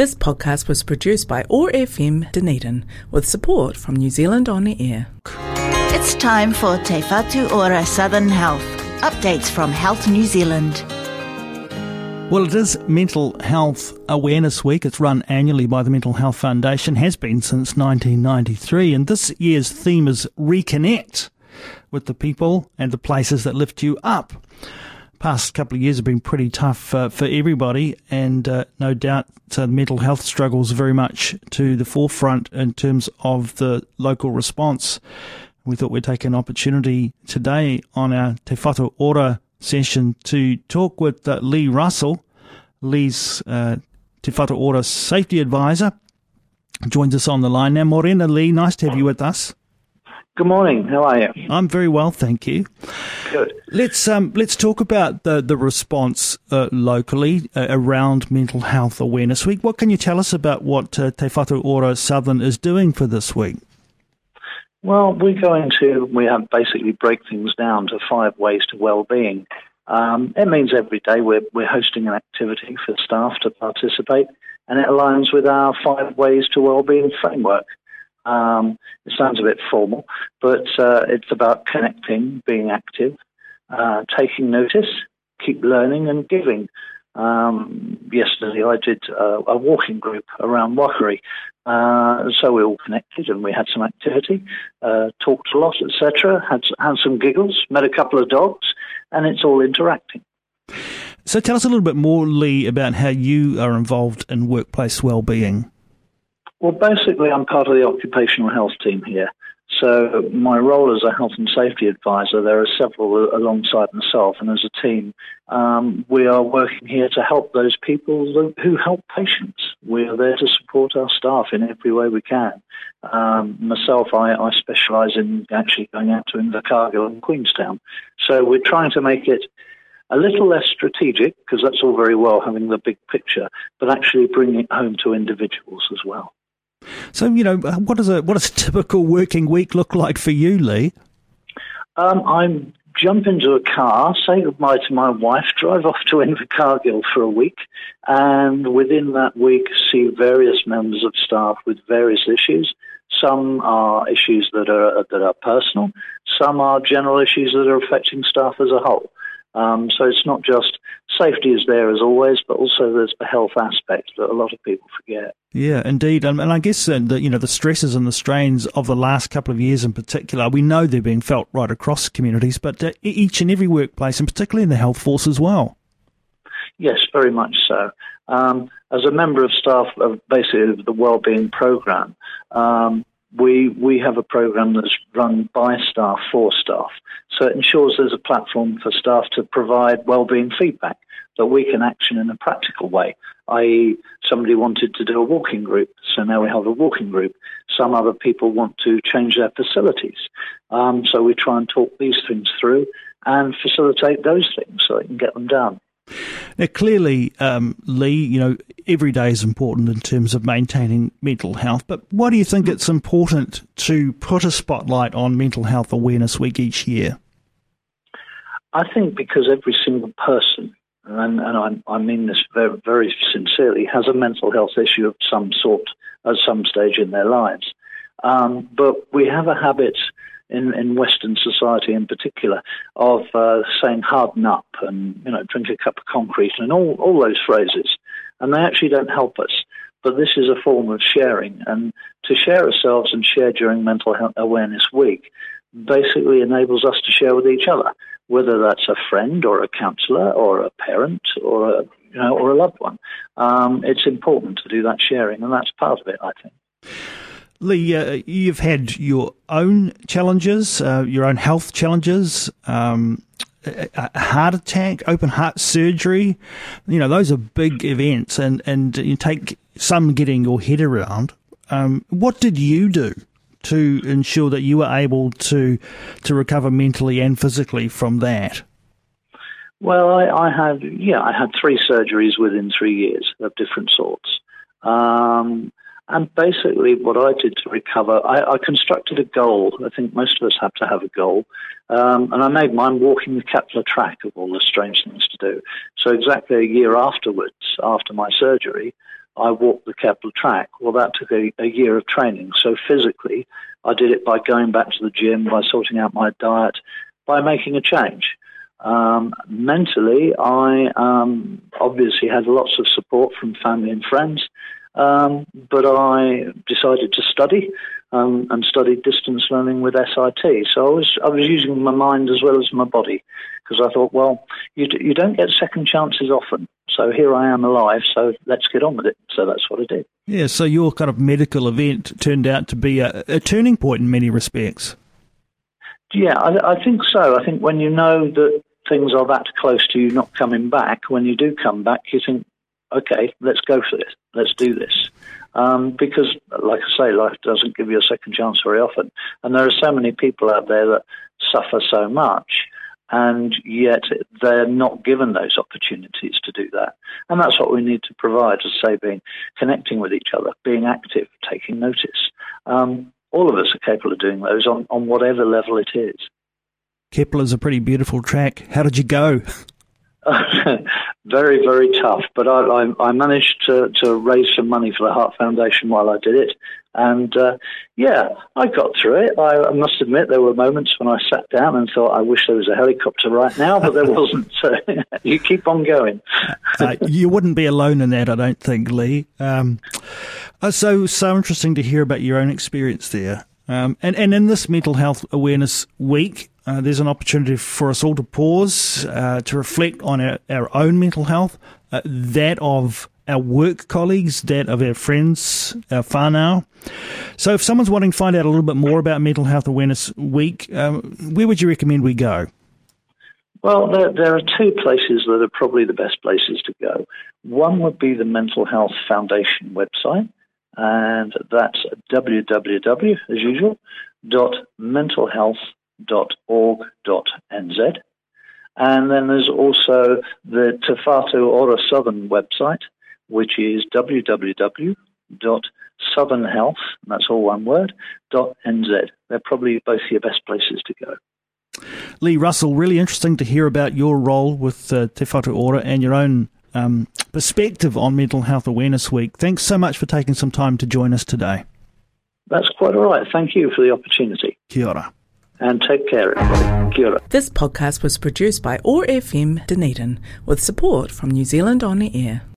This podcast was produced by OAR FM Dunedin with support from New Zealand On the Air. It's time for Te Whatu Ora Southern Health. Updates from Health New Zealand. Well, it is Mental Health Awareness Week. It's run annually by the Mental Health Foundation, has been since 1993, and this year's theme is Reconnect with the people and the places that lift you up past couple of years have been pretty tough uh, for everybody, and uh, no doubt uh, mental health struggles very much to the forefront in terms of the local response. We thought we'd take an opportunity today on our Te Whatu Ora session to talk with uh, Lee Russell. Lee's uh, Te Whatu Ora safety advisor joins us on the line now. Morena Lee, nice to have you with us. Good morning. How are you? I'm very well, thank you. Good. Let's um, let's talk about the the response uh, locally uh, around Mental Health Awareness Week. What can you tell us about what uh, Te Whatu Ora Southern is doing for this week? Well, we're going to we have basically break things down to five ways to well-being. Um, it means every day we're we're hosting an activity for staff to participate, and it aligns with our five ways to well-being framework. Um, it sounds a bit formal, but uh, it's about connecting, being active, uh, taking notice, keep learning and giving. Um, yesterday I did a walking group around Wahuri, uh, so we all connected and we had some activity, uh, talked a lot, etc. Had had some giggles, met a couple of dogs, and it's all interacting. So tell us a little bit more, Lee, about how you are involved in workplace well-being. Well, basically, I'm part of the occupational health team here. So my role as a health and safety advisor, there are several alongside myself, and as a team, um, we are working here to help those people who help patients. We are there to support our staff in every way we can. Um, myself, I, I specialise in actually going out to Invercargill and Queenstown. So we're trying to make it a little less strategic, because that's all very well having the big picture, but actually bringing it home to individuals as well. So, you know, what does a what does a typical working week look like for you, Lee? Um, I'm jump into a car, say goodbye to my wife, drive off to Invercargill for a week, and within that week see various members of staff with various issues. Some are issues that are that are personal. Some are general issues that are affecting staff as a whole. Um, so it's not just safety is there as always, but also there's the health aspect that a lot of people forget. Yeah, indeed, and, and I guess uh, the you know the stresses and the strains of the last couple of years in particular, we know they're being felt right across communities, but uh, each and every workplace, and particularly in the health force as well. Yes, very much so. Um, as a member of staff of basically the wellbeing program, um, we we have a program that's run by staff for staff. So it ensures there's a platform for staff to provide well-being feedback that we can action in a practical way. I.e., somebody wanted to do a walking group, so now we have a walking group. Some other people want to change their facilities, um, so we try and talk these things through and facilitate those things so they can get them done. Now, clearly, um, Lee, you know, every day is important in terms of maintaining mental health, but why do you think it's important to put a spotlight on Mental Health Awareness Week each year? I think because every single person, and, and I, I, mean this very, very sincerely, has a mental health issue of some sort at some stage in their lives. Um, but we have a habit in, in Western society in particular of uh, saying harden up and you know drink a cup of concrete and all, all those phrases, and they actually don't help us. But this is a form of sharing, and to share ourselves and share during Mental Health Awareness Week basically enables us to share with each other, whether that's a friend or a counsellor or a parent or a you know or a loved one. Um, it's important to do that sharing, and that's part of it, I think. Lee, uh, you've had your own challenges, uh, your own health challenges, um, a heart attack, open heart surgery. You know, those are big events, and, and you take some getting your head around. Um, what did you do to ensure that you were able to to recover mentally and physically from that? Well, I, I had yeah, I had three surgeries within three years of different sorts. Um, and basically, what I did to recover, I, I, constructed a goal. I think most of us have to have a goal. Um, and I made mine walking the Kepler track of all the strange things to do. So, exactly a year afterwards, after my surgery, I walked the Kepler track. Well, that took a, a year of training. So physically, I did it by going back to the gym, by sorting out my diet, by making a change. Um, mentally, I um, obviously had lots of support from family and friends, um, but I decided to study um, and studied distance learning with SIT. So I was I was using my mind as well as my body because I thought, well, you d- you don't get second chances often. So here I am alive. So let's get on with it. So that's what I did. Yeah. So your kind of medical event turned out to be a, a turning point in many respects. Yeah, I, I think so. I think when you know that things are that close to you not coming back, when you do come back, you think, okay, let's go for this. Let's do this. Um, because, like I say, life doesn't give you a second chance very often. And there are so many people out there that suffer so much, and yet they're not given those opportunities to do that. And that's what we need to provide, as I say, being connecting with each other, being active, taking notice. Um, all of us are capable of doing those on, on whatever level it is. Kepler's a pretty beautiful track. How did you go? very, very tough. But I, I, I, managed to, to raise some money for the Heart Foundation while I did it. And uh, yeah, I got through it. I, I, must admit, there were moments when I sat down and thought, I wish there was a helicopter right now, but there wasn't. So you keep on going. uh, you wouldn't be alone in that, I don't think, Lee. Um, uh, so, so interesting to hear about your own experience there. Um, and, and in this Mental Health Awareness Week, uh, there's an opportunity for us all to pause, uh, to reflect on our, our own mental health, uh, that of our work colleagues, that of our friends, our whānau. So if someone's wanting to find out a little bit more about Mental Health Awareness Week, um, where would you recommend we go? Well, there, there, are two places that are probably the best places to go. One would be the Mental Health Foundation website, and that's www, as usual, dot mentalhealth.org.nz. And then there's also the Te Ora Southern website, which is www.southernhealth, and that's all one word, .nz. They're probably both your best places to go. Lee Russell, really interesting to hear about your role with uh, Te Ora and your own um, perspective on Mental Health Awareness Week. Thanks so much for taking some time to join us today. That's quite all right. Thank you for the opportunity. Kia ora. And take care, everybody. Kia ora. This podcast was produced by OAR FM Dunedin with support from New Zealand On the Air.